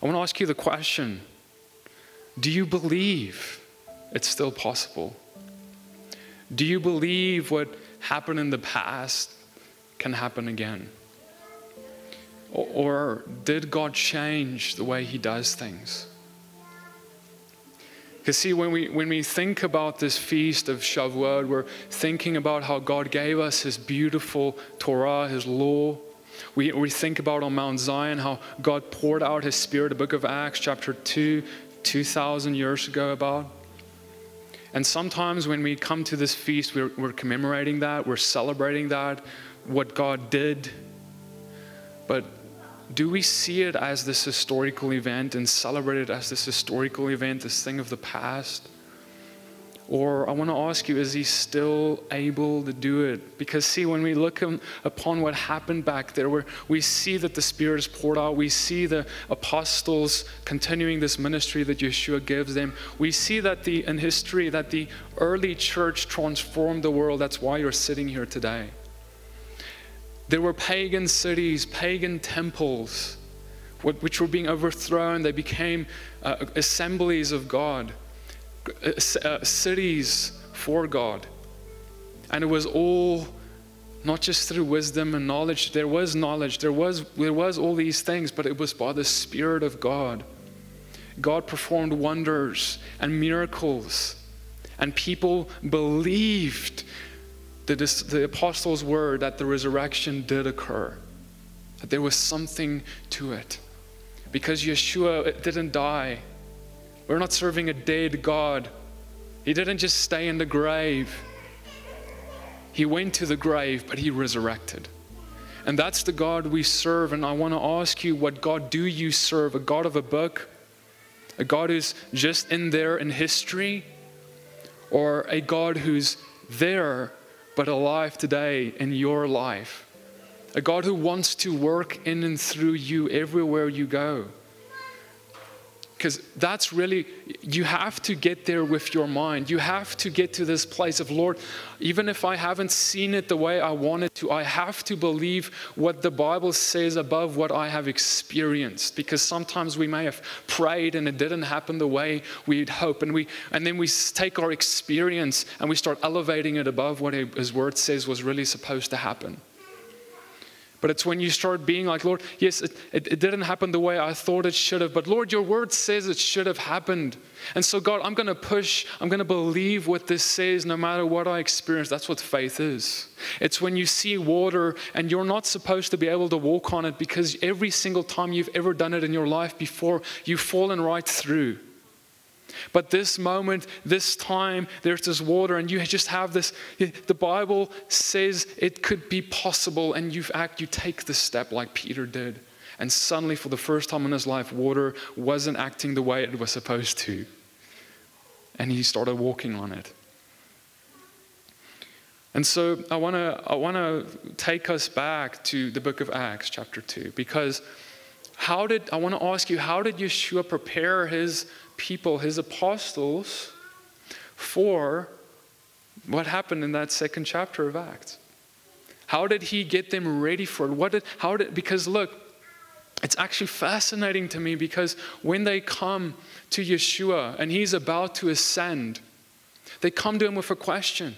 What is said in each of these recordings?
I want to ask you the question Do you believe it's still possible? Do you believe what happened in the past can happen again? Or, or did God change the way He does things? Because, see, when we, when we think about this feast of Shavuot, we're thinking about how God gave us His beautiful Torah, His law. We, we think about on Mount Zion how God poured out His Spirit, the book of Acts, chapter 2, 2,000 years ago, about. And sometimes when we come to this feast, we're, we're commemorating that, we're celebrating that, what God did. But do we see it as this historical event and celebrate it as this historical event, this thing of the past? Or I want to ask you, is he still able to do it? Because, see, when we look upon what happened back there, where we see that the Spirit is poured out, we see the apostles continuing this ministry that Yeshua gives them. We see that the, in history that the early church transformed the world. That's why you're sitting here today. There were pagan cities, pagan temples, which were being overthrown. They became uh, assemblies of God, uh, uh, cities for God. And it was all not just through wisdom and knowledge. There was knowledge, there was, there was all these things, but it was by the Spirit of God. God performed wonders and miracles, and people believed the, the apostles' word that the resurrection did occur, that there was something to it. Because Yeshua didn't die. We're not serving a dead God. He didn't just stay in the grave. He went to the grave, but he resurrected. And that's the God we serve. And I want to ask you, what God do you serve? A God of a book? A God who's just in there in history? Or a God who's there but alive today in your life. A God who wants to work in and through you everywhere you go. Because that's really, you have to get there with your mind. You have to get to this place of, Lord, even if I haven't seen it the way I wanted to, I have to believe what the Bible says above what I have experienced. Because sometimes we may have prayed and it didn't happen the way we'd hope. And, we, and then we take our experience and we start elevating it above what His Word says was really supposed to happen. But it's when you start being like, Lord, yes, it, it, it, didn't happen the way I thought it should have, but Lord, your word says it should have happened. And so, God, I'm going to push, I'm going to believe what this says no matter what I experience. That's what faith is. It's when you see water and you're not supposed to be able to walk on it because every single time you've ever done it in your life before, you've fallen right through. But this moment, this time, there's this water, and you just have this. The Bible says it could be possible, and you act, you take the step like Peter did. And suddenly, for the first time in his life, water wasn't acting the way it was supposed to. And he started walking on it. And so I want to I want to take us back to the book of Acts chapter 2 because how did I want to ask you how did Yeshua prepare his people, his apostles, for what happened in that second chapter of Acts. How did he get them ready for it? What did, how did, because look, it's actually fascinating to me because when they come to Yeshua and he's about to ascend, they come to him with a question.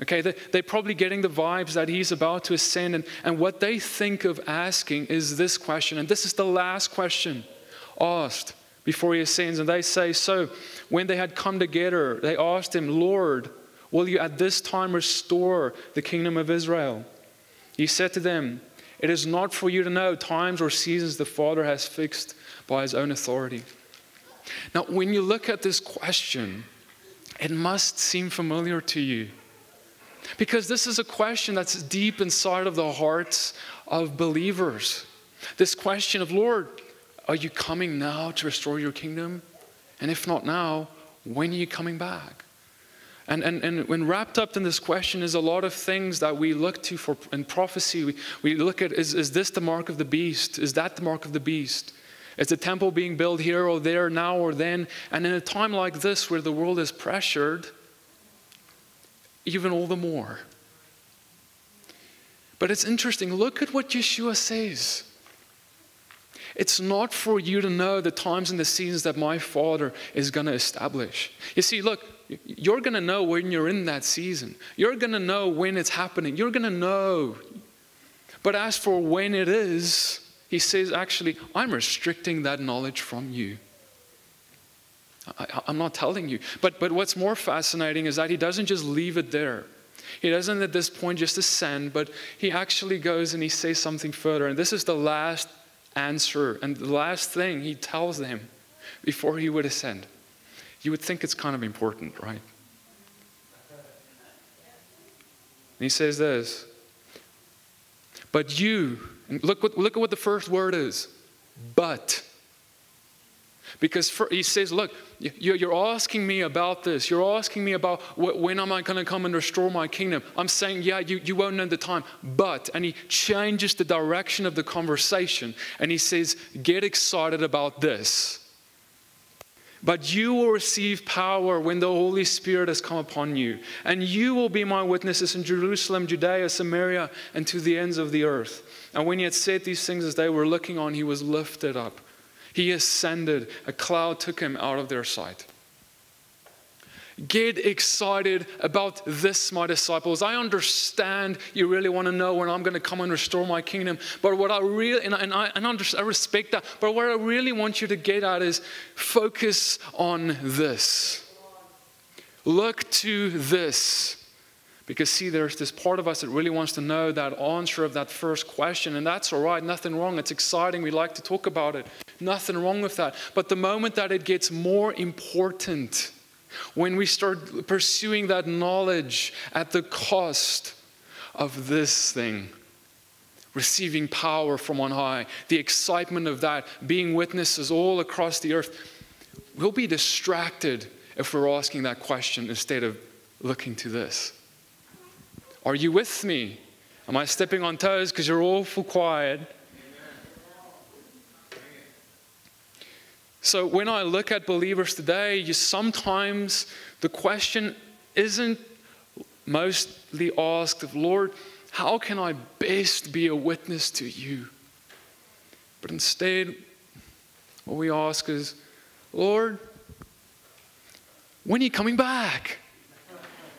Okay, they, they're probably getting the vibes that he's about to ascend, and, and what they think of asking is this question, and this is the last question asked before he ascends. And they say, So when they had come together, they asked him, Lord, will you at this time restore the kingdom of Israel? He said to them, It is not for you to know times or seasons the Father has fixed by his own authority. Now, when you look at this question, it must seem familiar to you. Because this is a question that's deep inside of the hearts of believers. This question of, Lord, are you coming now to restore your kingdom? And if not now, when are you coming back? And, and, and when wrapped up in this question is a lot of things that we look to for in prophecy. We, we look at is, is this the mark of the beast? Is that the mark of the beast? Is the temple being built here or there, now or then? And in a time like this where the world is pressured, even all the more. But it's interesting. Look at what Yeshua says. It's not for you to know the times and the seasons that my Father is going to establish. You see, look, you're going to know when you're in that season. You're going to know when it's happening. You're going to know. But as for when it is, he says, actually, I'm restricting that knowledge from you. I, am not telling you. But, but what's more fascinating is that he doesn't just leave it there. He doesn't at this point just ascend, but he actually goes and he says something further. And this is the last answer and the last thing he tells them before he would ascend. You would think it's kind of important, right? And he says this But you, look, look at what the first word is but. Because for, he says, Look, you're asking me about this. You're asking me about when am I going to come and restore my kingdom. I'm saying, Yeah, you, you won't know the time. But, and he changes the direction of the conversation and he says, Get excited about this. But you will receive power when the Holy Spirit has come upon you, and you will be my witnesses in Jerusalem, Judea, Samaria, and to the ends of the earth. And when he had said these things as they were looking on, he was lifted up he ascended, a cloud took him out of their sight. Get excited about this, my disciples. I understand you really want to know when I'm going to come and restore my kingdom. But what I really, and, I, and, I, and I respect that, but what I really want you to get at is focus on this. Look to this. Because, see, there's this part of us that really wants to know that answer of that first question, and that's all right, nothing wrong. It's exciting. We like to talk about it. Nothing wrong with that. But the moment that it gets more important, when we start pursuing that knowledge at the cost of this thing, receiving power from on high, the excitement of that, being witnesses all across the earth, we'll be distracted if we're asking that question instead of looking to this. Are you with me? Am I stepping on toes because you're awful quiet? So when I look at believers today, you sometimes the question isn't mostly asked of Lord, how can I best be a witness to you? But instead, what we ask is, Lord, when are you coming back?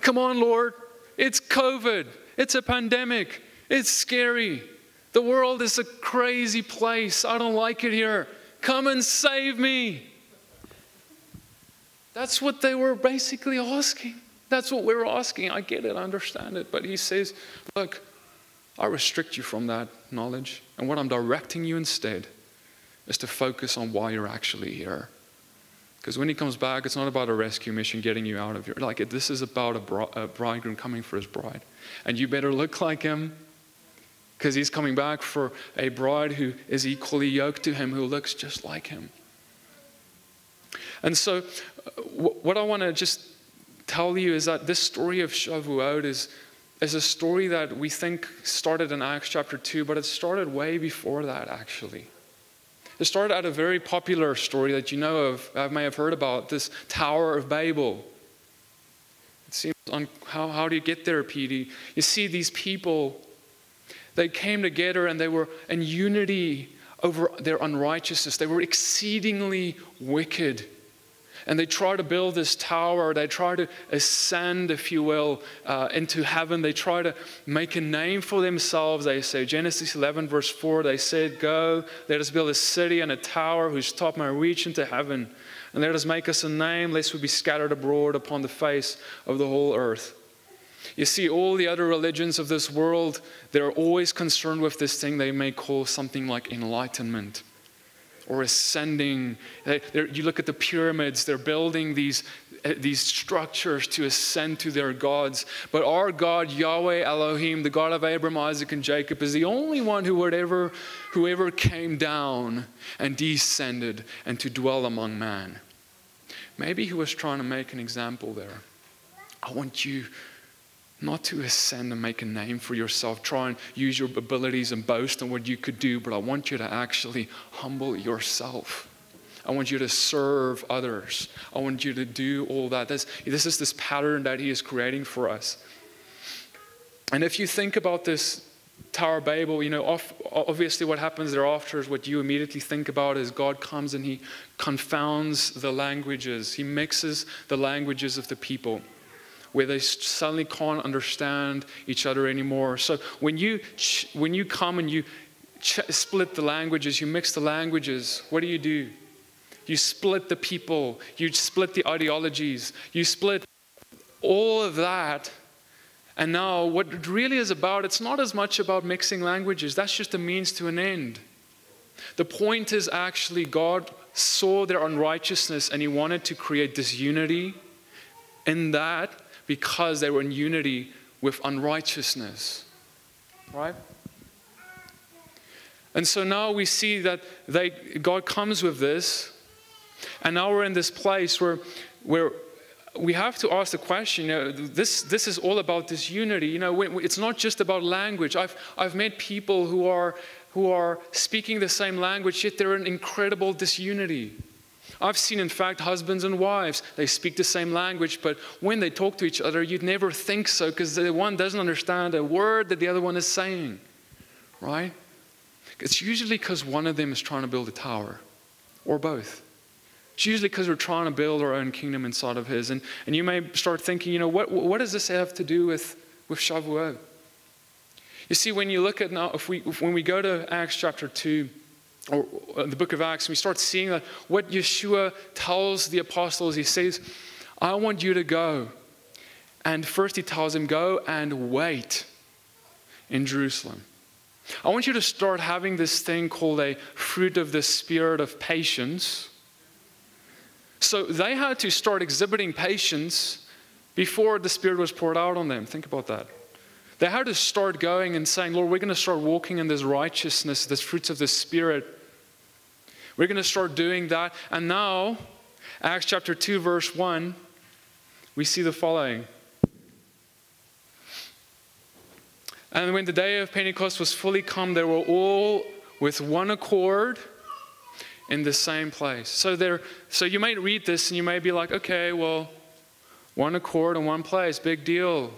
Come on, Lord. It's COVID, it's a pandemic, it's scary. The world is a crazy place. I don't like it here. Come and save me. That's what they were basically asking. That's what we are asking. I get it, I understand it. But he says, Look, I restrict you from that knowledge. And what I'm directing you instead is to focus on why you're actually here. Because when he comes back, it's not about a rescue mission getting you out of here. Like, this is about a, bri- a bridegroom coming for his bride. And you better look like him because he's coming back for a bride who is equally yoked to him, who looks just like him. And so, uh, what I want to just tell you is that this story of Shavuot is, is a story that we think started in Acts chapter 2, but it started way before that, actually. It started out a very popular story that you know of, I may have heard about, this Tower of Babel. It seems on how, how do you get there, PD? You see, these people, they came together and they were in unity over their unrighteousness. They were exceedingly wicked. And they try to build this tower. They try to ascend, if you will, uh, into heaven. They try to make a name for themselves. They say, Genesis 11, verse 4, they said, Go, let us build a city and a tower whose top may reach into heaven. And let us make us a name, lest we be scattered abroad upon the face of the whole earth. You see, all the other religions of this world, they're always concerned with this thing they may call something like enlightenment or ascending. You look at the pyramids, they're building these, eh, these structures to ascend to their gods. But our God, Yahweh Elohim, the God of Abraham, Isaac, and Jacob, is the only one who would ever, who ever came down and descended and to dwell among man. Maybe he was trying to make an example there. I want you not to ascend and make a name for yourself, try and use your abilities and boast on what you could do, but I want you to actually humble yourself. I want you to serve others. I want you to do all that. This, this is this pattern that He is creating for us. And if you think about this Tower of Babel, you know, off, obviously what happens thereafter is what you immediately think about is God comes and he confounds the languages. He mixes the languages of the people where they suddenly can't understand each other anymore. So when you, when you come and you split the languages, you mix the languages, what do you do? You split the people, you split the ideologies, you split all of that and now, what it really is about, it's not as much about mixing languages, that's just a means to an end. The point is actually, God saw their unrighteousness and He wanted to create this unity in that because they were in unity with unrighteousness. Right? And so now we see that they, God comes with this, and now we're in this place where, where we have to ask the question, you know, this, this is all about this unity. You know, it's not just about language. I've, I've met people who are, who are speaking the same language, yet they're in incredible disunity. I've seen, in fact, husbands and wives, they speak the same language, but when they talk to each other, you'd never think so because the one doesn't understand a word that the other one is saying, right? It's usually because one of them is trying to build a tower, or both. It's usually because we're trying to build our own kingdom inside of His. And, and you may start thinking, you know, what, what does this have to do with, with Shavuot? You see, when you look at now, if we, if, when we go to Acts chapter 2, or uh, the book of Acts, we start seeing that what Yeshua tells the apostles, he says, I want you to go. And first he tells them, go and wait in Jerusalem. I want you to start having this thing called a fruit of the spirit of patience so they had to start exhibiting patience before the Spirit was poured out on them. Think about that. They had to start going and saying, Lord, we're going to start walking in this righteousness, this fruits of the Spirit. We're going to start doing that. And now, Acts chapter 2, verse 1, we see the following. And when the day of Pentecost was fully come, they were all with one accord in the same place. So there, so you might read this and you may be like, okay, well, one accord in one place, big deal.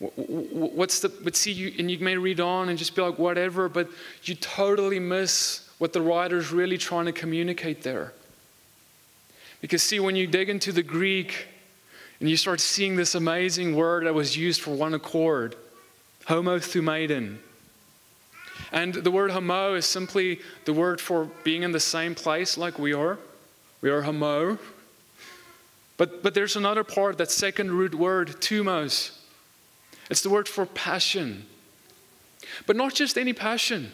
What's the, but see, you, and you may read on and just be like, whatever, but you totally miss what the writer's really trying to communicate there. Because, see, when you dig into the Greek and you start seeing this amazing word that was used for one accord, homothumadon, and the word homo is simply the word for being in the same place like we are. We are homo. But, but there's another part, that second root word, thumos. It's the word for passion. But not just any passion.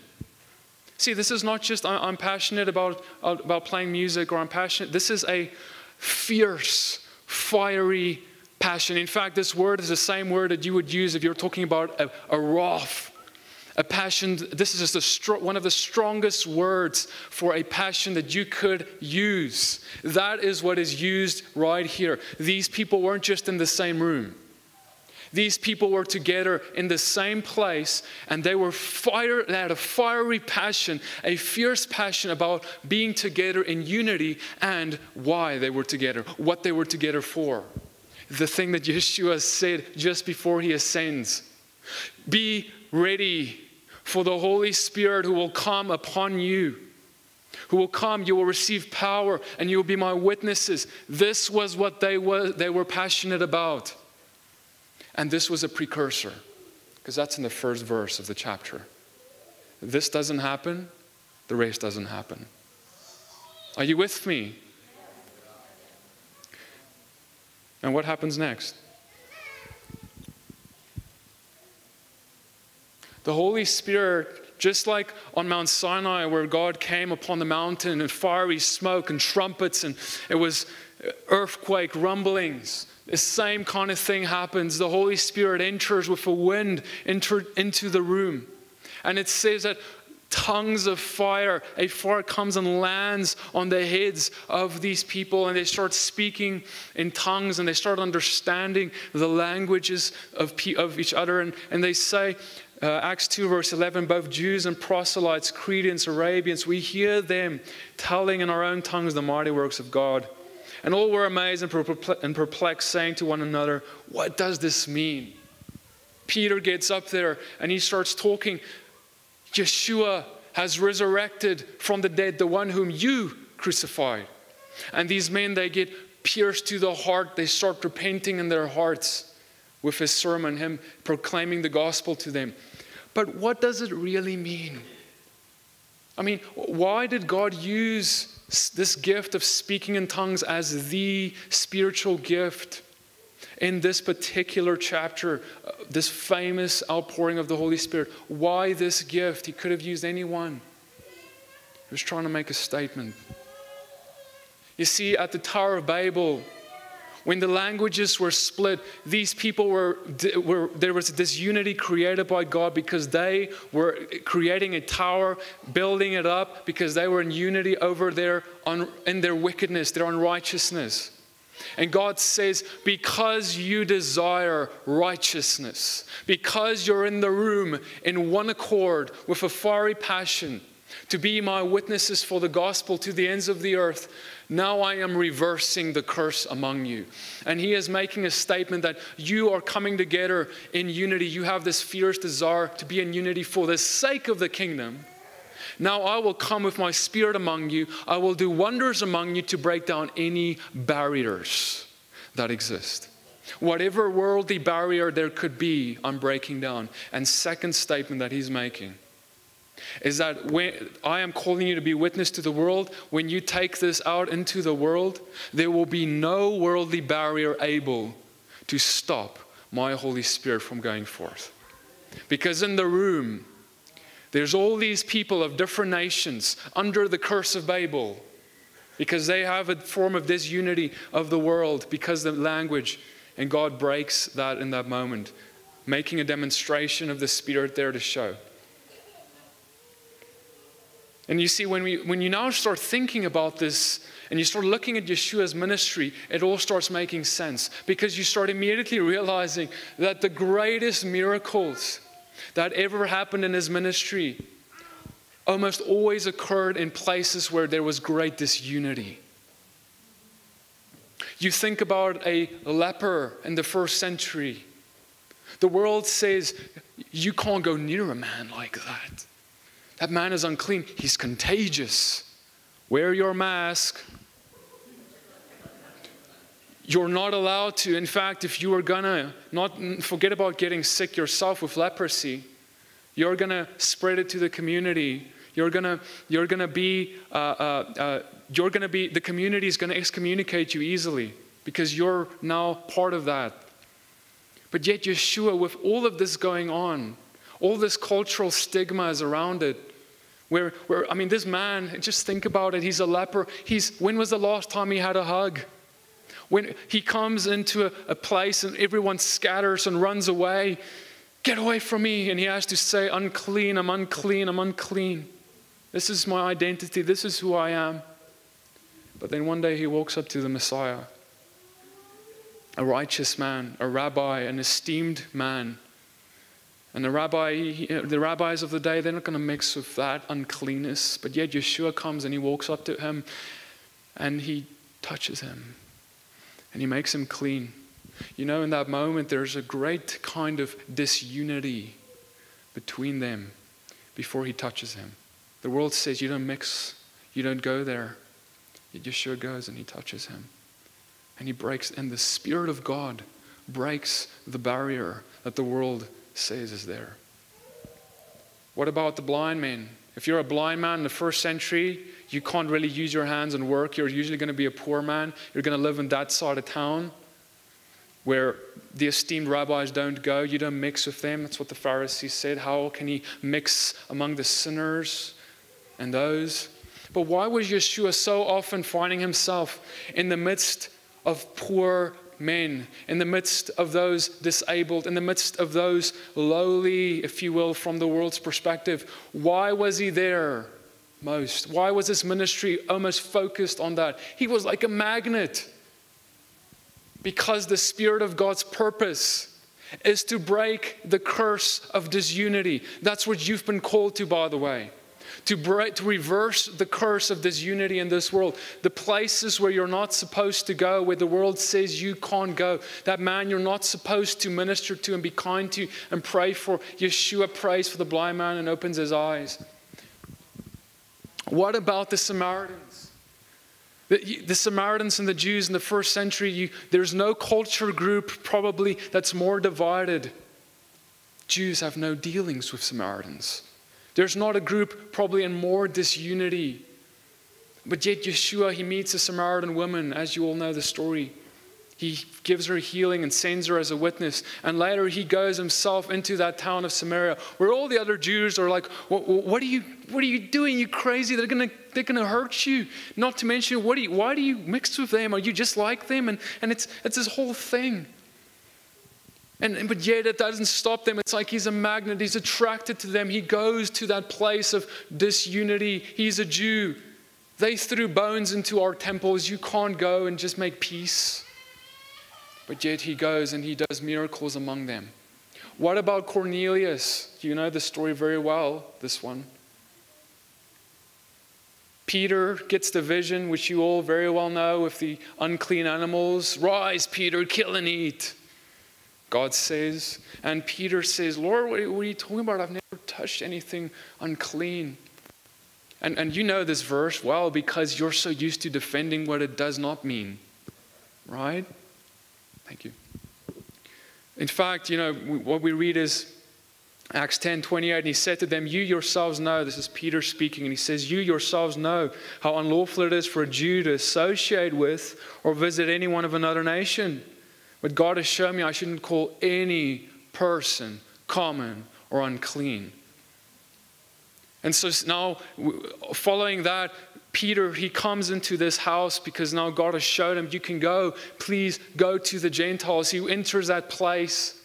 See, this is not just I'm passionate about, uh, about playing music or I'm passionate. This is a fierce, fiery passion. In fact, this word is the same word that you would use if you're talking about a, a wrath a passion, this is just one of the strongest words for a passion that you could use. That is what is used right here. These people weren't just in the same room. These people were together in the same place and they were fire, they had a fiery passion, a fierce passion about being together in unity and why they were together, what they were together for. The thing that Yeshua said just before he ascends. Be ready for the Holy Spirit who will come upon you. Who will come, you will receive power, and you will be my witnesses. This was what they were, they were passionate about. And this was a precursor, because that's in the first verse of the chapter. This doesn't happen, the race doesn't happen. Are you with me? And what happens next? The Holy Spirit, just like on Mount Sinai, where God came upon the mountain and fiery smoke and trumpets, and it was earthquake rumblings. The same kind of thing happens. The Holy Spirit enters with a wind enter, into the room. And it says that tongues of fire, a fire comes and lands on the heads of these people, and they start speaking in tongues and they start understanding the languages of, of each other. And, and they say, uh, Acts 2, verse 11, both Jews and proselytes, Cretans, Arabians, we hear them telling in our own tongues the mighty works of God. And all were amazed and perplexed, saying to one another, What does this mean? Peter gets up there and he starts talking. Yeshua has resurrected from the dead, the one whom you crucified. And these men, they get pierced to the heart. They start repenting in their hearts with his sermon, him proclaiming the gospel to them. But what does it really mean? I mean, why did God use this gift of speaking in tongues as the spiritual gift in this particular chapter, uh, this famous outpouring of the Holy Spirit? Why this gift? He could have used any one. He was trying to make a statement. You see, at the Tower of Babel, when the languages were split, these people were, were, there was this unity created by God because they were creating a tower, building it up because they were in unity over their in their wickedness, their unrighteousness. And God says, because you desire righteousness, because you're in the room in one accord with a fiery passion to be my witnesses for the gospel to the ends of the earth, now I am reversing the curse among you. And he is making a statement that you are coming together in unity. You have this fierce desire to be in unity for the sake of the kingdom. Now I will come with my spirit among you. I will do wonders among you to break down any barriers that exist. Whatever worldly barrier there could be, I'm breaking down. And second statement that he's making is that when I am calling you to be witness to the world, when you take this out into the world, there will be no worldly barrier able to stop my Holy Spirit from going forth. Because in the room, there's all these people of different nations under the curse of Babel because they have a form of disunity of the world because the language. And God breaks that in that moment, making a demonstration of the Spirit there to show. And you see, when, we, when you now start thinking about this and you start looking at Yeshua's ministry, it all starts making sense because you start immediately realizing that the greatest miracles that ever happened in his ministry almost always occurred in places where there was great disunity. You think about a leper in the first century. The world says you can't go near a man like that. That man is unclean. He's contagious. Wear your mask. You're not allowed to. In fact, if you are gonna not forget about getting sick yourself with leprosy, you're gonna spread it to the community. You're gonna you're gonna be uh, uh, uh, you're gonna be the community is gonna excommunicate you easily because you're now part of that. But yet, Yeshua, with all of this going on, all this cultural stigma is around it. Where, where, I mean, this man, just think about it. He's a leper. He's, when was the last time he had a hug? When he comes into a, a place and everyone scatters and runs away, get away from me. And he has to say, unclean, I'm unclean, I'm unclean. This is my identity, this is who I am. But then one day he walks up to the Messiah, a righteous man, a rabbi, an esteemed man and the, rabbi, the rabbis of the day, they're not going to mix with that uncleanness. But yet Yeshua comes and he walks up to him and he touches him and he makes him clean. You know, in that moment, there's a great kind of disunity between them before he touches him. The world says you don't mix, you don't go there. Yet Yeshua goes and he touches him. And he breaks, and the Spirit of God breaks the barrier that the world says is there. What about the blind man? If you're a blind man in the first century, you can't really use your hands and work. You're usually going to be a poor man. You're going to live in that side of town where the esteemed rabbis don't go. You don't mix with them. That's what the Pharisees said. How can he mix among the sinners and those? But why was Yeshua so often finding himself in the midst of poor men, in the midst of those disabled, in the midst of those lowly, if you will, from the world's perspective. Why was he there most? Why was his ministry almost focused on that? He was like a magnet. Because the Spirit of God's purpose is to break the curse of disunity. That's what you've been called to, by the way to, break, to reverse the curse of disunity in this world. The places where you're not supposed to go, where the world says you can't go. That man you're not supposed to minister to and be kind to and pray for. Yeshua prays for the blind man and opens his eyes. What about the Samaritans? The, the, Samaritans and the Jews in the first century, you, there's no culture group probably that's more divided. Jews have no dealings with Samaritans. There's not a group probably in more disunity. But yet, Yeshua, he meets a Samaritan woman, as you all know the story. He gives her healing and sends her as a witness. And later, he goes himself into that town of Samaria, where all the other Jews are like, What, what are, you, what are you doing? You crazy? They're going to they're gonna hurt you. Not to mention, what do you, why do you mix with them? Are you just like them? And, and it's, it's this whole thing. And, but yet it doesn't stop them. It's like he's a magnet. He's attracted to them. He goes to that place of disunity. He's a Jew. They threw bones into our temples. You can't go and just make peace. But yet he goes and he does miracles among them. What about Cornelius? You know the story very well, this one. Peter gets the vision, which you all very well know, with the unclean animals. Rise, Peter, kill and eat. God says. And Peter says, Lord, what are you talking about? I've never touched anything unclean. And, and you know this verse well because you're so used to defending what it does not mean. Right? Thank you. In fact, you know, what we read is Acts 10 28, and he said to them, You yourselves know, this is Peter speaking, and he says, You yourselves know how unlawful it is for a Jew to associate with or visit anyone of another nation. But God has shown me I shouldn't call any person common or unclean. And so now, following that, Peter, he comes into this house because now God has showed him, you can go, please go to the Gentiles. He enters that place.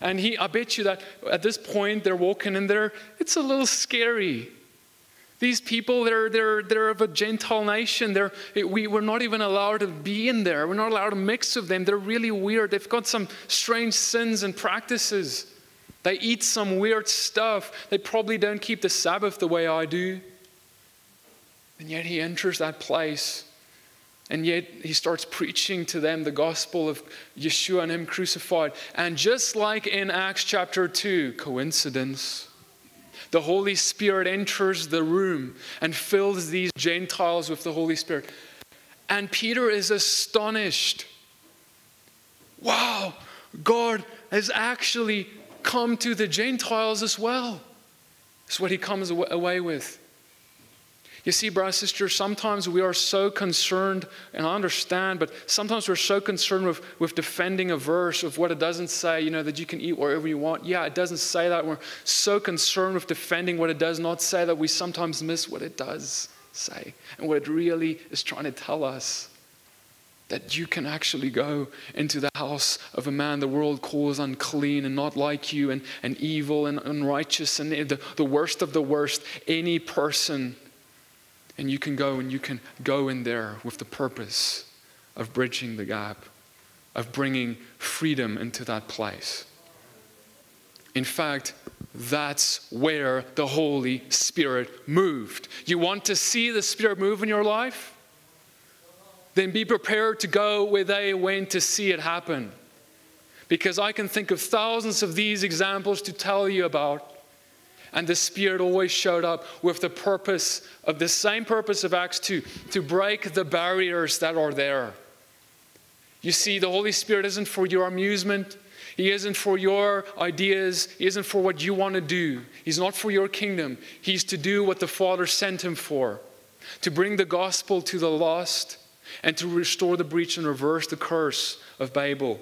And he, I bet you that at this point they're walking in there, it's a little scary. These people, they're, they're, they're of a Gentile nation. They're, we, we're not even allowed to be in there. We're not allowed to mix with them. They're really weird. They've got some strange sins and practices. They eat some weird stuff. They probably don't keep the Sabbath the way I do. And yet he enters that place. And yet he starts preaching to them the gospel of Yeshua and him crucified. And just like in Acts chapter 2, coincidence? The Holy Spirit enters the room and fills these Gentiles with the Holy Spirit. And Peter is astonished. Wow, God has actually come to the Gentiles as well. That's what he comes away with. You see, brothers and sisters, sometimes we are so concerned, and I understand, but sometimes we're so concerned with, with defending a verse of what it doesn't say, you know, that you can eat wherever you want. Yeah, it doesn't say that. We're so concerned with defending what it does not say that we sometimes miss what it does say and what it really is trying to tell us. That you can actually go into the house of a man the world calls unclean and not like you and, and evil and unrighteous and the, the worst of the worst, any person and you can go and you can go in there with the purpose of bridging the gap, of bringing freedom into that place. In fact, that's where the Holy Spirit moved. You want to see the Spirit move in your life? Then be prepared to go where they went to see it happen. Because I can think of thousands of these examples to tell you about and the Spirit always showed up with the purpose of the same purpose of Acts 2 to break the barriers that are there. You see, the Holy Spirit isn't for your amusement. He isn't for your ideas. He isn't for what you want to do. He's not for your kingdom. He's to do what the Father sent him for to bring the gospel to the lost and to restore the breach and reverse the curse of Babel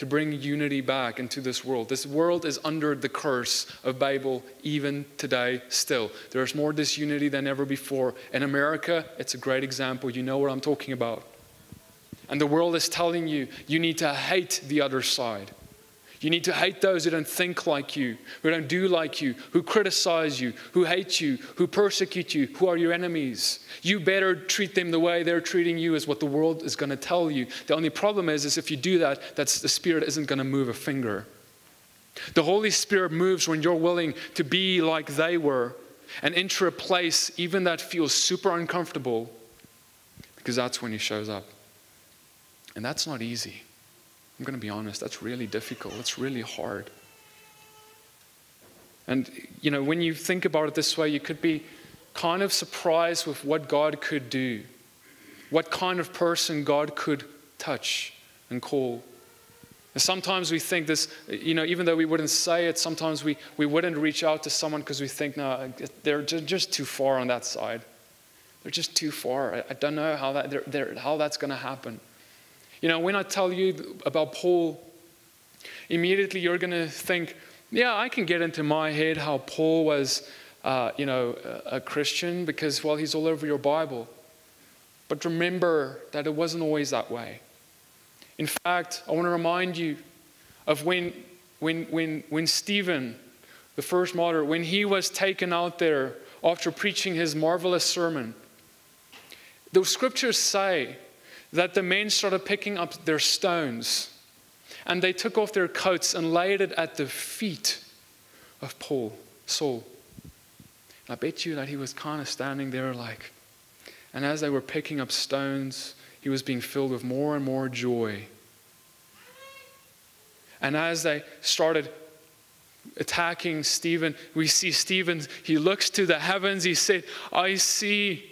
to bring unity back into this world. This world is under the curse of Babel even today, still. There's more disunity than ever before. In America, it's a great example. You know what I'm talking about. And the world is telling you, you need to hate the other side. You need to hate those who don't think like you, who don't do like you, who criticize you, who hate you, who persecute you, who are your enemies. You better treat them the way they're treating you, is what the world is going to tell you. The only problem is, is if you do that, that's the Spirit isn't going to move a finger. The Holy Spirit moves when you're willing to be like they were and enter a place even that feels super uncomfortable because that's when he shows up. And that's not easy. I'm going to be honest, that's really difficult. It's really hard. And, you know, when you think about it this way, you could be kind of surprised with what God could do, what kind of person God could touch and call. And sometimes we think this, you know, even though we wouldn't say it, sometimes we, we wouldn't reach out to someone because we think, no, they're just too far on that side. They're just too far. I, I don't know how, that, they're, they're, how that's going to happen. You know, when I tell you about Paul, immediately you're going to think, yeah, I can get into my head how Paul was, uh, you know, a, Christian because, well, he's all over your Bible. But remember that it wasn't always that way. In fact, I want to remind you of when, when, when, when Stephen, the first martyr, when he was taken out there after preaching his marvelous sermon, the scriptures say that the men started picking up their stones and they took off their coats and laid it at the feet of Paul, Saul. I bet you that he was kind of standing there like, and as they were picking up stones, he was being filled with more and more joy. And as they started attacking Stephen, we see Stephen, he looks to the heavens, he said, I see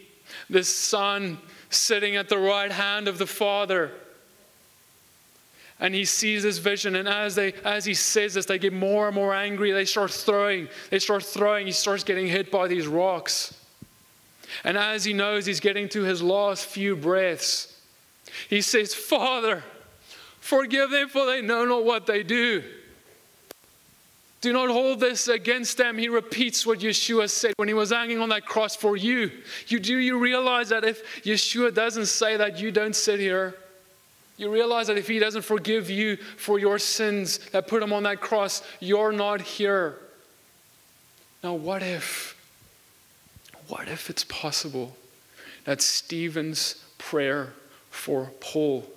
the Son sitting at the right hand of the Father. And he sees this vision, and as they as he says this, they get more and more angry. They start throwing, they start throwing, he starts getting hit by these rocks. And as he knows he's getting to his last few breaths, he says, Father, forgive them, for they know not what they do. Do not hold this against them. He repeats what Yeshua said when he was hanging on that cross for you. You do you realize that if Yeshua doesn't say that, you don't sit here. You realize that if he doesn't forgive you for your sins that put him on that cross, you're not here. Now, what if, what if it's possible that Stephen's prayer for Paul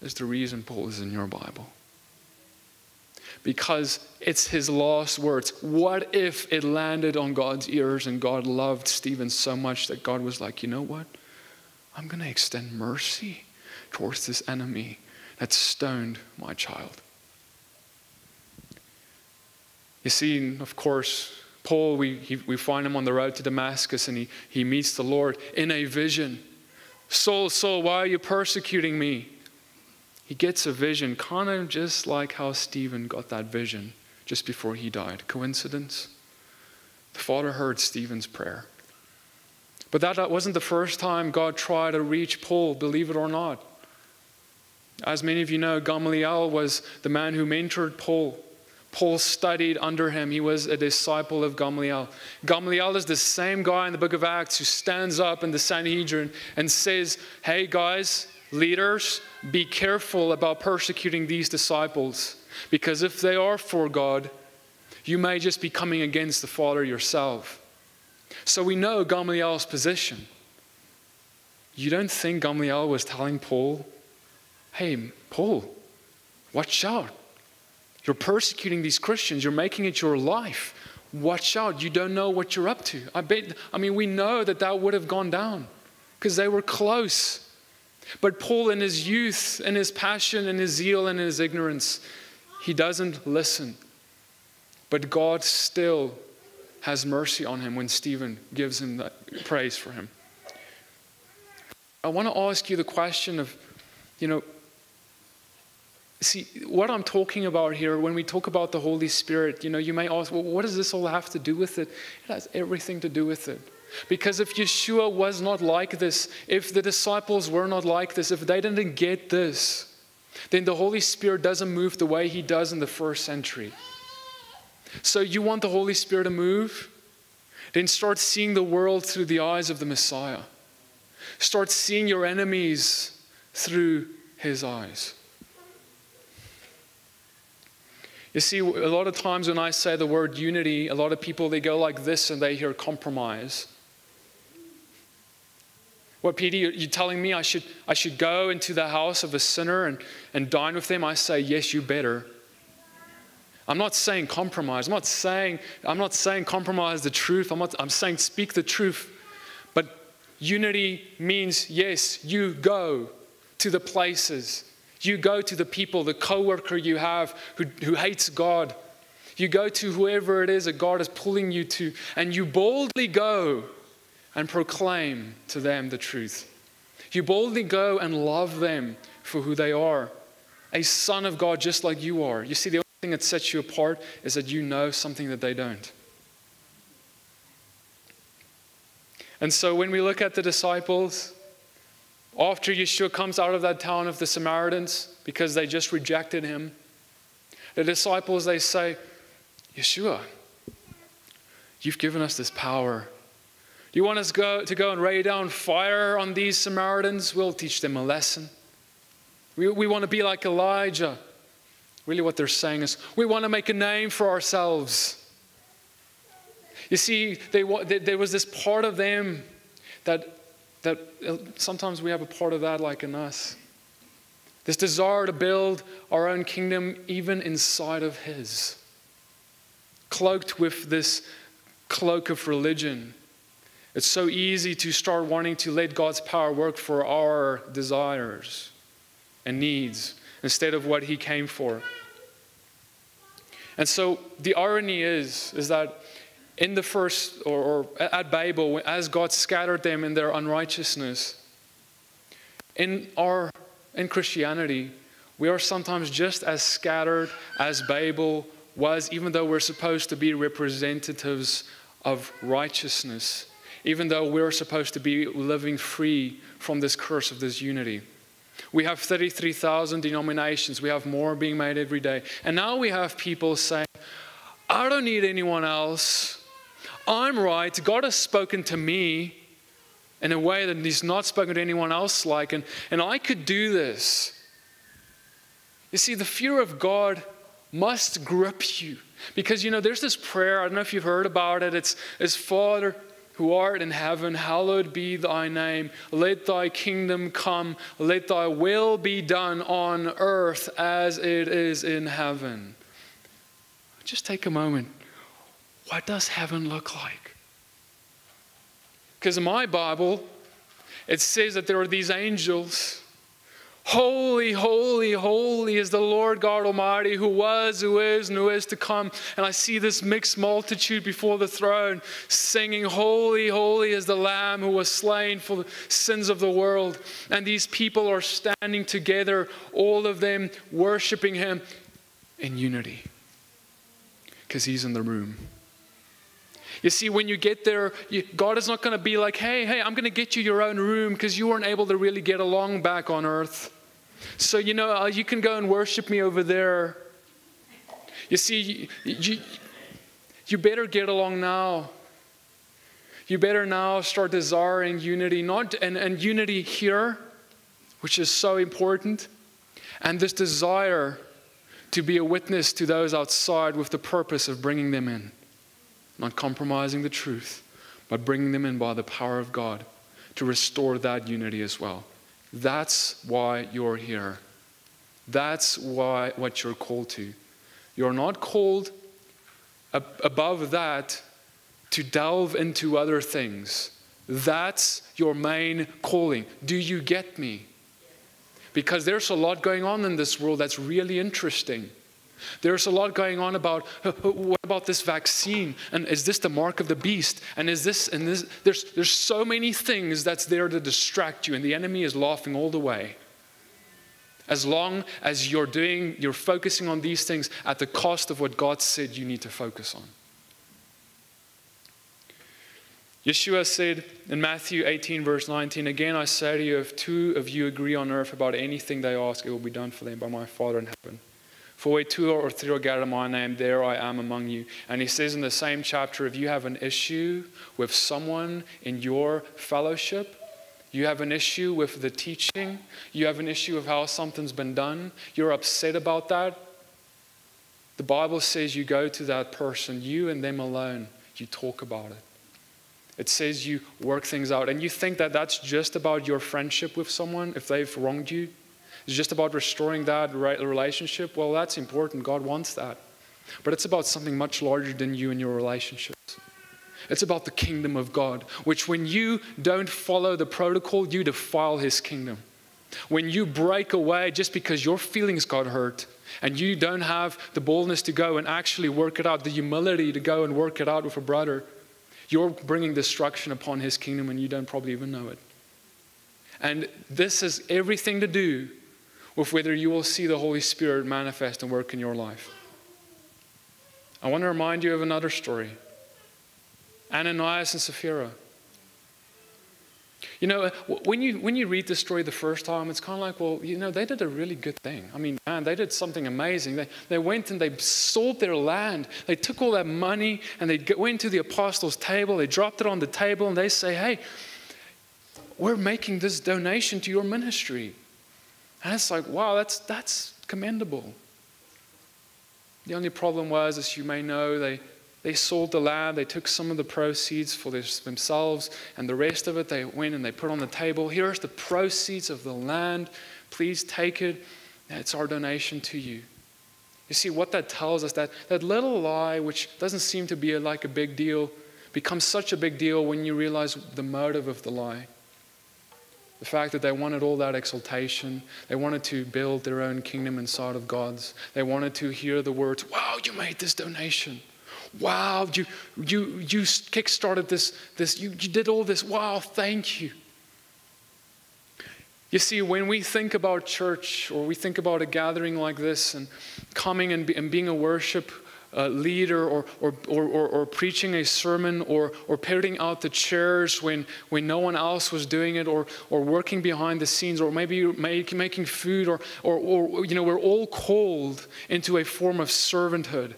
is the reason Paul is in your Bible? Because it's his last words. What if it landed on God's ears and God loved Stephen so much that God was like, you know what? I'm going to extend mercy towards this enemy that stoned my child. You see, of course, Paul, we, he, we find him on the road to Damascus and he, he meets the Lord in a vision. Saul, Saul, why are you persecuting me? He gets a vision, kind of just like how Stephen got that vision just before he died. Coincidence? The Father heard Stephen's prayer. But that wasn't the first time God tried to reach Paul, believe it or not. As many of you know, Gamaliel was the man who mentored Paul. Paul studied under him. He was a disciple of Gamaliel. Gamaliel is the same guy in the book of Acts who stands up in the Sanhedrin and says, Hey, guys, leaders, be careful about persecuting these disciples because if they are for God, you may just be coming against the Father yourself. So we know Gamaliel's position. You don't think Gamaliel was telling Paul, hey, Paul, watch out. You're persecuting these Christians, you're making it your life. Watch out, you don't know what you're up to. I bet, I mean, we know that that would have gone down because they were close. But Paul, in his youth, in his passion, in his zeal, and in his ignorance, he doesn't listen. But God still has mercy on him when Stephen gives him that praise for him. I want to ask you the question of, you know, see, what I'm talking about here, when we talk about the Holy Spirit, you know, you may ask, well, what does this all have to do with it? It has everything to do with it. Because if Yeshua was not like this, if the disciples were not like this, if they didn't get this, then the Holy Spirit doesn't move the way he does in the first century. So you want the Holy Spirit to move? Then start seeing the world through the eyes of the Messiah. Start seeing your enemies through his eyes. You see, a lot of times when I say the word unity, a lot of people they go like this and they hear compromise. What, Peter, you're telling me I should, I should go into the house of a sinner and, and dine with them? I say, yes, you better. I'm not saying compromise. I'm not saying, I'm not saying compromise the truth. I'm, not, I'm saying speak the truth. But unity means, yes, you go to the places. You go to the people, the coworker you have who, who hates God. You go to whoever it is that God is pulling you to, and you boldly go and proclaim to them the truth. You boldly go and love them for who they are a son of God just like you are. You see, the only thing that sets you apart is that you know something that they don't. And so when we look at the disciples, after Yeshua comes out of that town of the Samaritans because they just rejected him, the disciples they say, Yeshua, you've given us this power. Do you want us go, to go and rain down fire on these Samaritans? We'll teach them a lesson. We, we want to be like Elijah. Really, what they're saying is, we want to make a name for ourselves. You see, they, they, there was this part of them that, that uh, sometimes we have a part of that like in us. This desire to build our own kingdom even inside of His, cloaked with this cloak of religion. It's so easy to start wanting to let God's power work for our desires and needs instead of what he came for. And so the irony is, is that in the first, or, or at Babel, as God scattered them in their unrighteousness, in our in Christianity, we are sometimes just as scattered as Babel was, even though we're supposed to be representatives of righteousness, even though we're supposed to be living free from this curse of this unity. We have 33,000 denominations. We have more being made every day. And now we have people saying, I don't need anyone else. I'm right. God has spoken to me in a way that He's not spoken to anyone else like. And, and I could do this. You see, the fear of God must grip you. Because, you know, there's this prayer, I don't know if you've heard about it. It's, it's Father, who art in heaven, hallowed be thy name. Let thy kingdom come. Let thy will be done on earth as it is in heaven. Just take a moment. What does heaven look like? Because in my Bible, it says that there are these angels Holy, holy, holy is the Lord God Almighty, who was, who is, and who is to come. And I see this mixed multitude before the throne singing, Holy, holy is the Lamb who was slain for the sins of the world. And these people are standing together, all of them worshiping Him in unity because He's in the room. You see, when you get there, you, God is not going to be like, hey, hey, I'm going to get you your own room because you weren't able to really get along back on earth. So, you know, uh, you can go and worship me over there. You see, you, you, you better get along now. You better now start desiring unity, not and, and unity here, which is so important, and this desire to be a witness to those outside with the purpose of bringing them in not compromising the truth, but bringing them in by the power of God to restore that unity as well. That's why you're here. That's why what you're called to. You're not called ab- above that to delve into other things. That's your main calling. Do you get me? Because there's a lot going on in this world that's really interesting. There's a lot going on about uh, uh, what about this vaccine and is this the mark of the beast and is this and this there's there's so many things that's there to distract you and the enemy is laughing all the way. As long as you're doing you're focusing on these things at the cost of what God said you need to focus on. Yeshua said in Matthew 18, verse 19, Again I say to you, if two of you agree on earth about anything they ask, it will be done for them by my Father in heaven. For where two or three are gathered in my name, there I am among you. And he says in the same chapter if you have an issue with someone in your fellowship, you have an issue with the teaching, you have an issue with how something's been done, you're upset about that, the Bible says you go to that person, you and them alone, you talk about it. It says you work things out. And you think that that's just about your friendship with someone if they've wronged you? It's just about restoring that relationship. Well, that's important. God wants that. but it's about something much larger than you and your relationships. It's about the kingdom of God, which when you don't follow the protocol, you defile his kingdom. When you break away just because your feelings got hurt and you don't have the boldness to go and actually work it out, the humility to go and work it out with a brother, you're bringing destruction upon his kingdom and you don't probably even know it. And this has everything to do with whether you will see the Holy Spirit manifest and work in your life. I want to remind you of another story Ananias and Sapphira. You know, when you, when you read the story the first time, it's kind of like, well, you know, they did a really good thing. I mean, man, they did something amazing. They, they went and they sold their land. They took all that money and they went to the apostles' table. They dropped it on the table and they say, hey, we're making this donation to your ministry. And it's like, wow, that's, that's commendable. The only problem was, as you may know, they, they sold the land, they took some of the proceeds for themselves, and the rest of it they went and they put on the table. Here's the proceeds of the land. Please take it. It's our donation to you. You see, what that tells us, that, that little lie, which doesn't seem to be like a big deal, becomes such a big deal when you realize the motive of the lie. The fact that they wanted all that exaltation, they wanted to build their own kingdom inside of God's. They wanted to hear the words, Wow, you made this donation. Wow, you, you, you kickstarted this, this you, you did all this. Wow, thank you. You see, when we think about church or we think about a gathering like this and coming and, be, and being a worship uh, leader or, or, or, or, preaching a sermon or, or putting out the chairs when, when no one else was doing it or, or working behind the scenes or maybe make, making food or, or, or, you know, we're all called into a form of servanthood.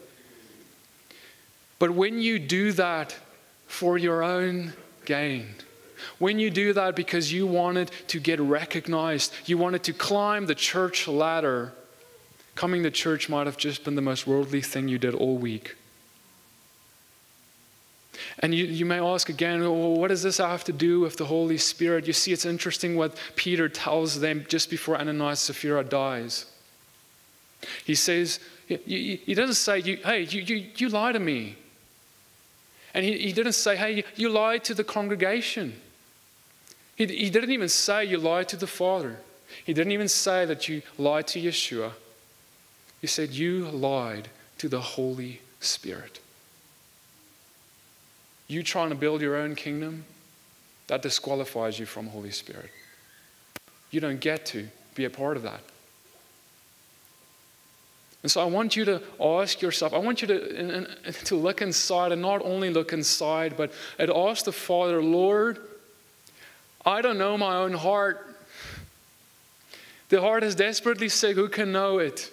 But when you do that for your own gain, when you do that because you wanted to get recognized, you wanted to climb the church ladder, Coming to church might have just been the most worldly thing you did all week. And you, you may ask again, well, what does this have to do with the Holy Spirit? You see, it's interesting what Peter tells them just before Ananias Sapphira dies. He says, he, he doesn't say, hey, you, you, you lie to me. And he, he didn't say, hey, you lied to the congregation. He, he didn't even say you lied to the Father. He didn't even say that you lied to Yeshua. He said, You lied to the Holy Spirit. You trying to build your own kingdom, that disqualifies you from Holy Spirit. You don't get to be a part of that. And so I want you to ask yourself, I want you to, to look inside and not only look inside, but and ask the Father, Lord, I don't know my own heart. The heart is desperately sick. Who can know it?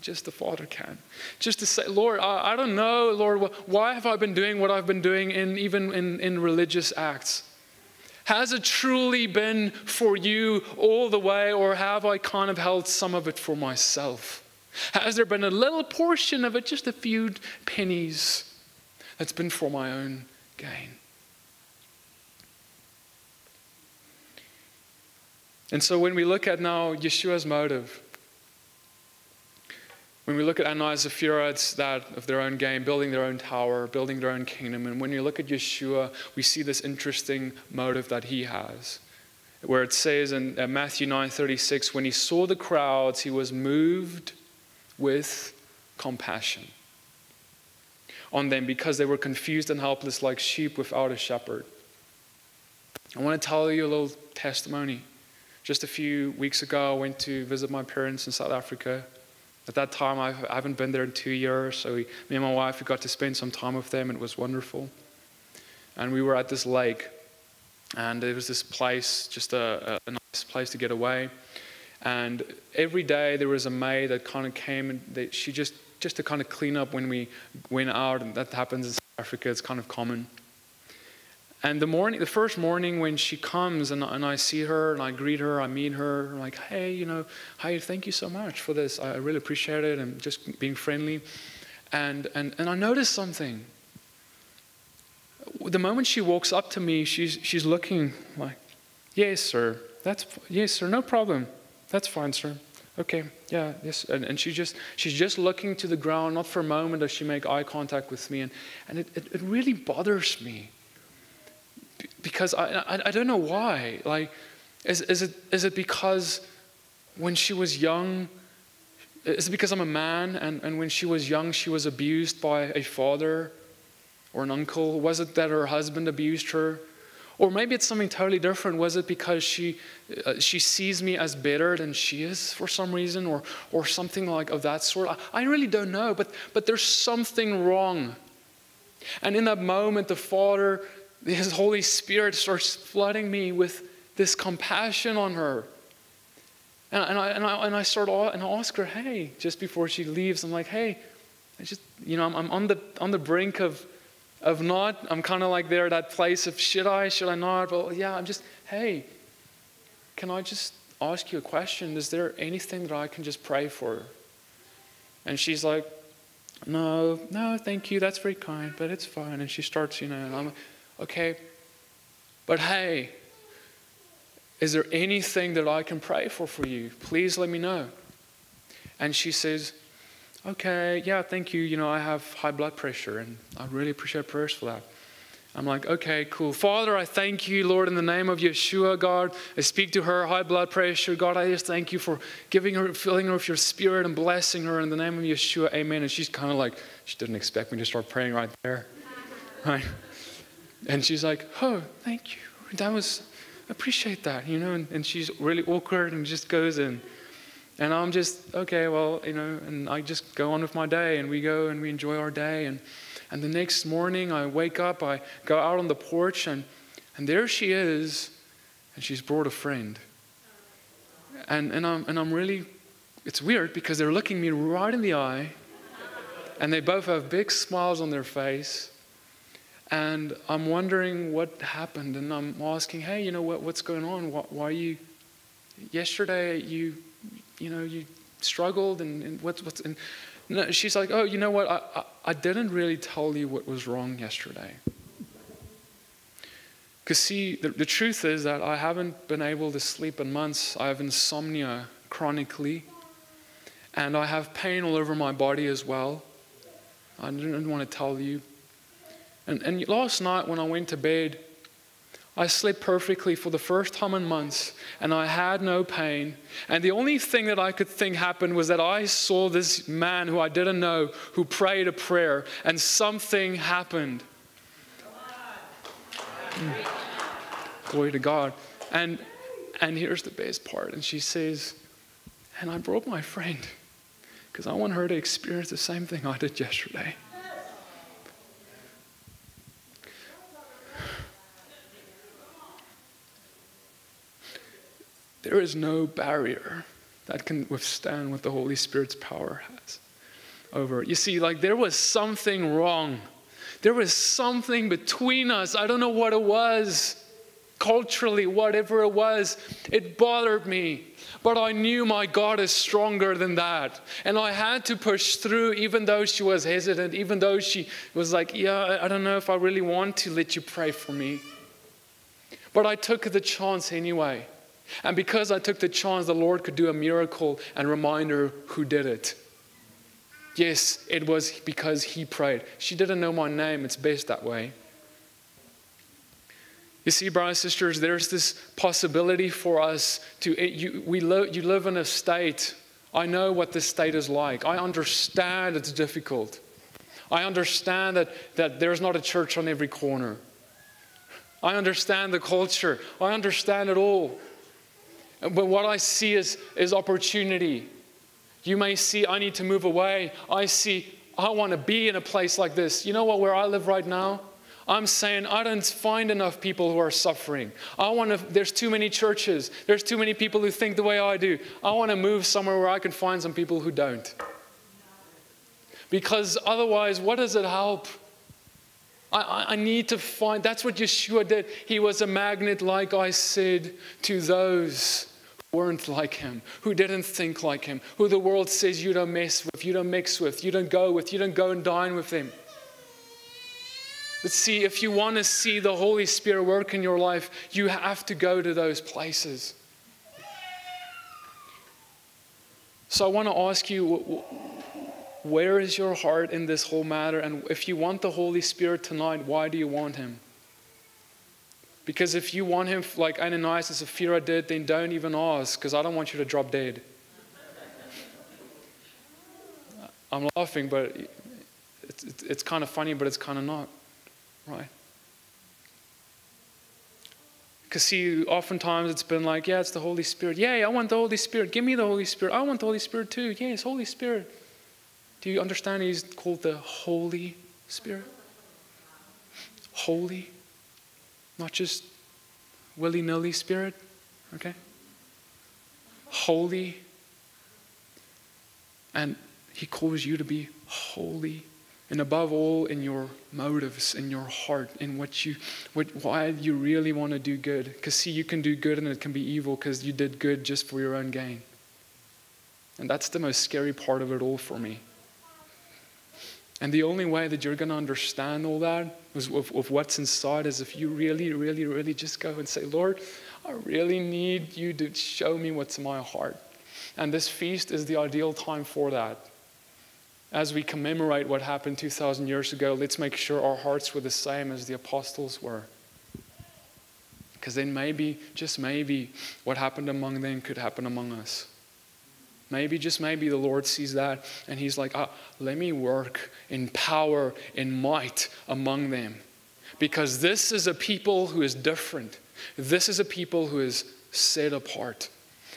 Just the Father can. Just to say, Lord, I, I don't know, Lord, why have I been doing what I've been doing in even in, in religious acts? Has it truly been for you all the way, or have I kind of held some of it for myself? Has there been a little portion of it, just a few pennies, that's been for my own gain? And so when we look at now Yeshua's motive, when we look at Ananias and Sapphira, it's that of their own game, building their own tower, building their own kingdom. And when you look at Yeshua, we see this interesting motive that he has, where it says in uh, Matthew 9:36, when he saw the crowds, he was moved with compassion on them because they were confused and helpless like sheep without a shepherd. I want to tell you a little testimony. Just a few weeks ago, I went to visit my parents in South Africa. At that time, I haven't been there in two years, so we, me and my wife we got to spend some time with them. and It was wonderful. And we were at this lake, and it was this place, just a, a nice place to get away. And every day there was a maid that kind of came, and they, she just just to kind of clean up when we went out, and that happens in South Africa. It's kind of common. And the morning, the first morning when she comes and, and I see her and I greet her, I meet her, I'm like, hey, you know, hi, thank you so much for this. I really appreciate it and just being friendly. And, and, and I notice something. The moment she walks up to me, she's, she's looking like, yes, sir. That's, yes, sir, no problem. That's fine, sir. okay, yeah, yes. And, and she just, she's just looking to the ground. Not for a moment does she make eye contact with me. And, and it, it, it really bothers me because I, I, I don't know why. Like, is, is, it, is it because when she was young, is it because I'm a man and, and when she was young she was abused by a father or an uncle? Was it that her husband abused her? Or maybe it's something totally different. Was it because she, uh, she sees me as better than she is for some reason, or, or something like of that sort? I, I really don't know, but, but there's something wrong. And in that moment, the Father, His Holy Spirit starts flooding me with this compassion on her. And, and, I, and, I, and I start and I ask her, hey, just before she leaves, I'm like, hey, I just, you know, I'm, I'm on, the, on the brink of, of not, I'm kind of like there, at that place of should I, should I not? But yeah, I'm just, hey, can I just ask you a question? Is there anything that I can just pray for? And she's like, no, no, thank you. That's very kind, but it's fine. And she starts, you know, and I'm like, okay, but hey, is there anything that I can pray for for you? Please let me know. And she says, Okay, yeah, thank you. You know, I have high blood pressure and I really appreciate prayers for that. I'm like, okay, cool. Father, I thank you, Lord, in the name of Yeshua, God. I speak to her, high blood pressure. God, I just thank you for giving her, filling her with your spirit and blessing her in the name of Yeshua. Amen. And she's kind of like, she didn't expect me to start praying right there. Right? And she's like, oh, thank you. That was, appreciate that, you know, and, and she's really awkward and just goes in. And I'm just, okay, well, you know, and I just go on with my day and we go and we enjoy our day. And, and the next morning I wake up, I go out on the porch and, and there she is and she's brought a friend. And, and, I'm, and I'm really, it's weird because they're looking me right in the eye and they both have big smiles on their face and I'm wondering what happened, and I'm asking, hey, you know what, what's going on? Why, why you? Yesterday you, you know, you struggled, and, and what's what's? And no, she's like, oh, you know what? I, I, I didn't really tell you what was wrong yesterday. Because see, the, the truth is that I haven't been able to sleep in months. I have insomnia chronically, and I have pain all over my body as well. I didn't want to tell you, and, and last night when I went to bed, I slept perfectly for the first time in months, and I had no pain. And the only thing that I could think happened was that I saw this man who I didn't know who prayed a prayer, and something happened. Mm. Glory to God. And, and here's the best part. And she says, And I brought my friend because I want her to experience the same thing I did yesterday. There is no barrier that can withstand what the Holy Spirit's power has over. You see, like there was something wrong. There was something between us. I don't know what it was. Culturally, whatever it was, it bothered me. But I knew my God is stronger than that. And I had to push through, even though she was hesitant, even though she was like, Yeah, I don't know if I really want to let you pray for me. But I took the chance anyway. And because I took the chance, the Lord could do a miracle and remind her who did it. Yes, it was because He prayed. She didn't know my name, it's based that way. You see, brothers and sisters, there's this possibility for us to, you, we lo, you live in a state. I know what this state is like. I understand it's difficult. I understand that, that there's not a church on every corner. I understand the culture. I understand it all. But what I see is, is opportunity. You may see, I need to move away. I see, I want to be in a place like this. You know what, where I live right now? I'm saying I don't find enough people who are suffering. I want to, there's too many churches. There's too many people who think the way I do. I want to move somewhere where I can find some people who don't. Because otherwise, what does it help? I, I need to find, that's what Yeshua did. He was a magnet, like I said, to those weren't like him, who didn't think like him, who the world says you don't mess with, you don't mix with, you don't go with, you don't go and dine with them. But see, if you want to see the Holy Spirit work in your life, you have to go to those places. So I want to ask you, where is your heart in this whole matter? And if you want the Holy Spirit tonight, why do you want Him? Because if you want Him like Ananias and Sapphira did, then don't even ask, because I don't want you to drop dead. I'm laughing, but it's, it's, it's kind of funny, but it's kind of not, right? Because, see, oftentimes it's been like, yeah, it's the Holy Spirit. Yeah, I want the Holy Spirit. Give me the Holy Spirit. I want the Holy Spirit too. Yes, Holy Spirit. Do you understand he's called the Holy Spirit? Holy. Not just willy nilly spirit, okay? Holy. And he calls you to be holy and above all in your motives in your heart in what you what, why you really want to do good because see you can do good and it can be evil because you did good just for your own gain and that's the most scary part of it all for me and the only way that you're going to understand all that of, of what's inside is if you really really really just go and say lord i really need you to show me what's in my heart and this feast is the ideal time for that as we commemorate what happened 2,000 years ago, let's make sure our hearts were the same as the apostles were. Because then maybe, just maybe, what happened among them could happen among us. Maybe, just maybe, the Lord sees that and He's like, ah, let me work in power, in might among them. Because this is a people who is different. This is a people who is set apart.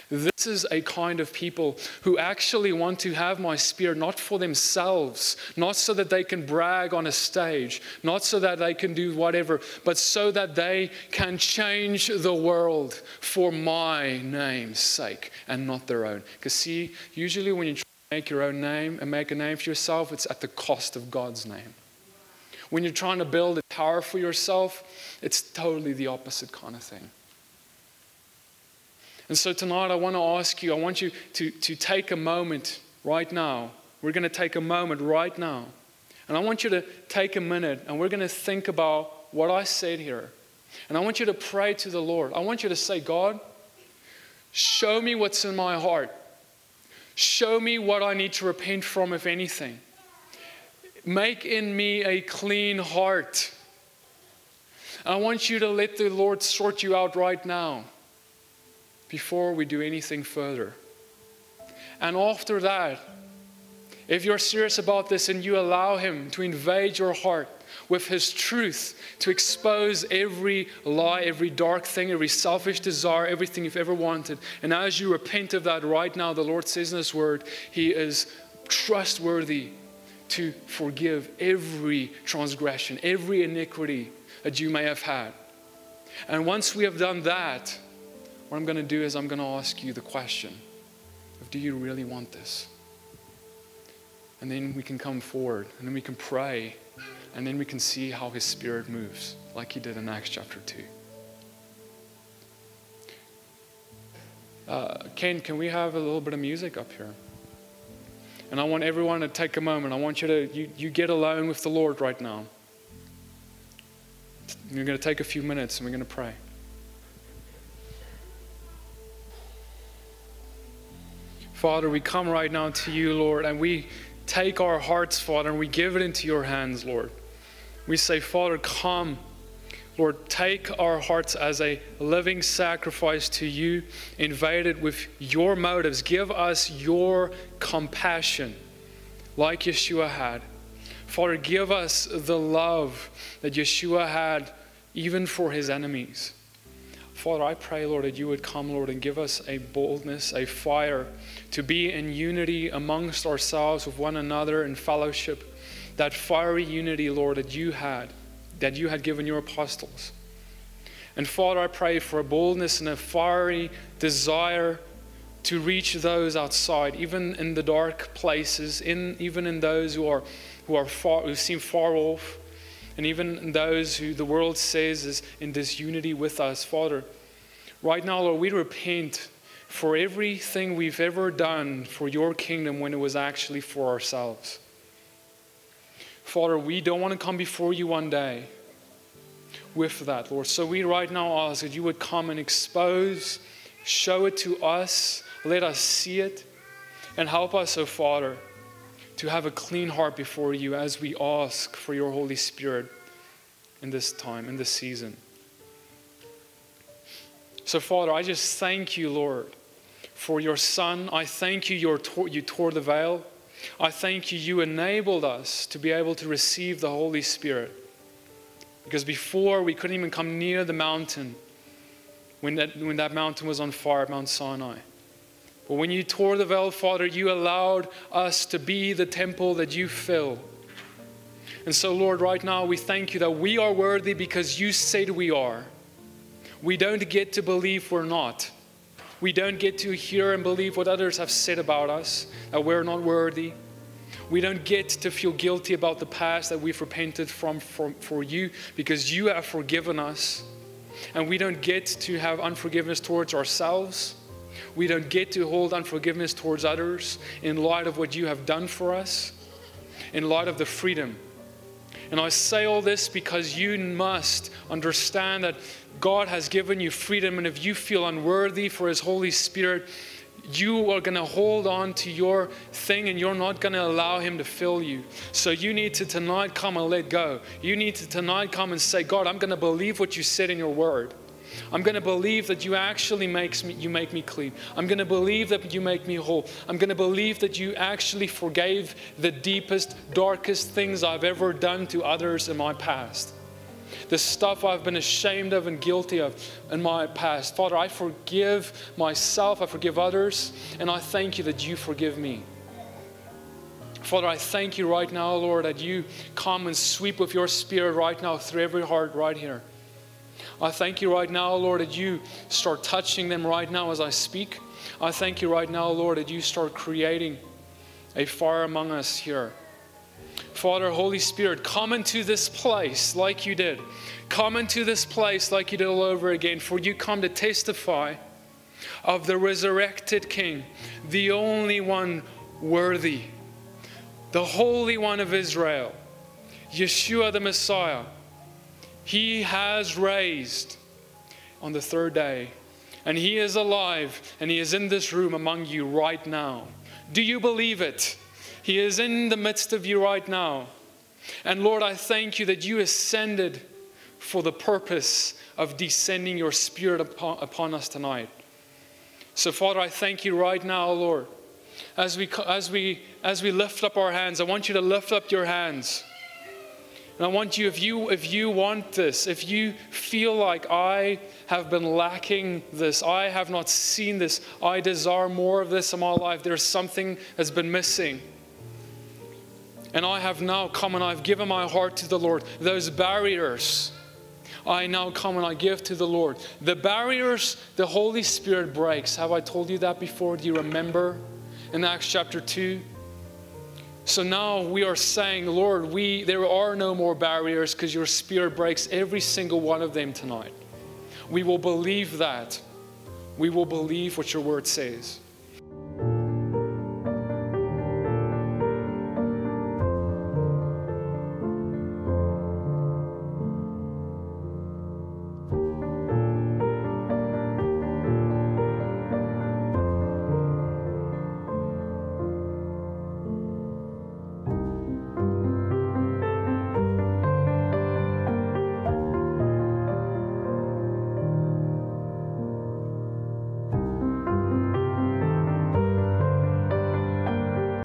This is a kind of people who actually want to have my spirit not for themselves, not so that they can brag on a stage, not so that they can do whatever, but so that they can change the world for my name's sake and not their own. Because, see, usually when you try to make your own name and make a name for yourself, it's at the cost of God's name. When you're trying to build a tower for yourself, it's totally the opposite kind of thing. And so tonight I want to ask you, I want you to, to take a moment right now. We're going to take a moment right now. And I want you to take a minute and we're going to think about what I said here. And I want you to pray to the Lord. I want you to say, God, show me what's in my heart. Show me what I need to repent from, if anything. Make in me a clean heart. I want you to let the Lord sort you out right now before we do anything further. And after that, if you're serious about this and you allow Him to invade your heart with His truth, to expose every lie, every dark thing, every selfish desire, everything you've ever wanted, and as you repent of that right now, the Lord says in His Word, He is trustworthy to forgive every transgression, every iniquity that you may have had. And once we have done that, what I'm going to do is I'm going to ask you the question of do you really want this? And then we can come forward and then we can pray and then we can see how his spirit moves like he did in Acts chapter 2. Uh, Ken, can we have a little bit of music up here? And I want everyone to take a moment. I want you to, you, you get alone with the Lord right now. You're going to take a few minutes and we're going to pray. Father, we come right now to you, Lord, and we take our hearts, Father, and we give it into your hands, Lord. We say, Father, come. Lord, take our hearts as a living sacrifice to you, invaded with your motives. Give us your compassion, like Yeshua had. Father, give us the love that Yeshua had, even for his enemies. Father, I pray, Lord, that you would come, Lord, and give us a boldness, a fire to be in unity amongst ourselves with one another in fellowship. That fiery unity, Lord, that you had, that you had given your apostles. And Father, I pray for a boldness and a fiery desire to reach those outside, even in the dark places, in, even in those who are who are far, who seem far off and even those who the world says is in disunity with us. Father, right now, Lord, we repent for everything we've ever done for your kingdom when it was actually for ourselves. Father, we don't want to come before you one day with that, Lord. So we right now ask that you would come and expose, show it to us, let us see it, And help us, O Father, to have a clean heart before you as we ask for your Holy Spirit in this time, in this season. So, Father, I just thank you, Lord, for your Son. I thank you, your, you tore the veil. I thank you, you enabled us to be able to receive the Holy Spirit. Because before we couldn't even come near the mountain when that, when that mountain was on fire at Mount Sinai. But when you tore the veil, Father, you allowed us to be the temple that you fill. And so, Lord, right now we thank you that we are worthy because you said we are. We don't get to believe we're not. We don't get to hear and believe what others have said about us, that we're not worthy. We don't get to feel guilty about the past that we've repented from for, for you because you have forgiven us. And we don't get to have unforgiveness towards ourselves. We don't get to hold unforgiveness towards others in light of what you have done for us, in light of the freedom. And I say all this because you must understand that God has given you freedom, and if you feel unworthy for His Holy Spirit, you are going to hold on to your thing and you're not going to allow Him to fill you. So you need to tonight come and let go. You need to tonight come and say, God, I'm going to believe what you said in your word. I'm going to believe that you actually makes me, you make me clean. I'm going to believe that you make me whole. I'm going to believe that you actually forgave the deepest, darkest things I've ever done to others in my past. The stuff I've been ashamed of and guilty of in my past. Father, I forgive myself, I forgive others, and I thank you that you forgive me. Father, I thank you right now, Lord, that you come and sweep with your spirit right now through every heart right here. I thank you right now, Lord, that you start touching them right now as I speak. I thank you right now, Lord, that you start creating a fire among us here. Father, Holy Spirit, come into this place like you did. Come into this place like you did all over again, for you come to testify of the resurrected King, the only one worthy, the Holy One of Israel, Yeshua the Messiah he has raised on the third day, and He is alive, and He is in this room among you right now. Do you believe it? He is in the midst of you right now. And Lord, I thank you that you ascended for the purpose of descending your Spirit upon, upon us tonight. So, Father, I thank you right now, Lord. As we, as, we, as we lift up our hands, I want you to lift up your hands. And I want you, if you, if you want this, if you feel like I have been lacking this, I have not seen this, I desire more of this in my life, there's something that's been missing. And I have now come and I've given my heart to the Lord. Those barriers, I now come and I give to the Lord. The barriers the Holy Spirit breaks. Have I told you that before? Do you remember in Acts chapter 2? So now we are saying, Lord, we, there are no more barriers because your spirit breaks every single one of them tonight. We will believe that. We will believe what your word says.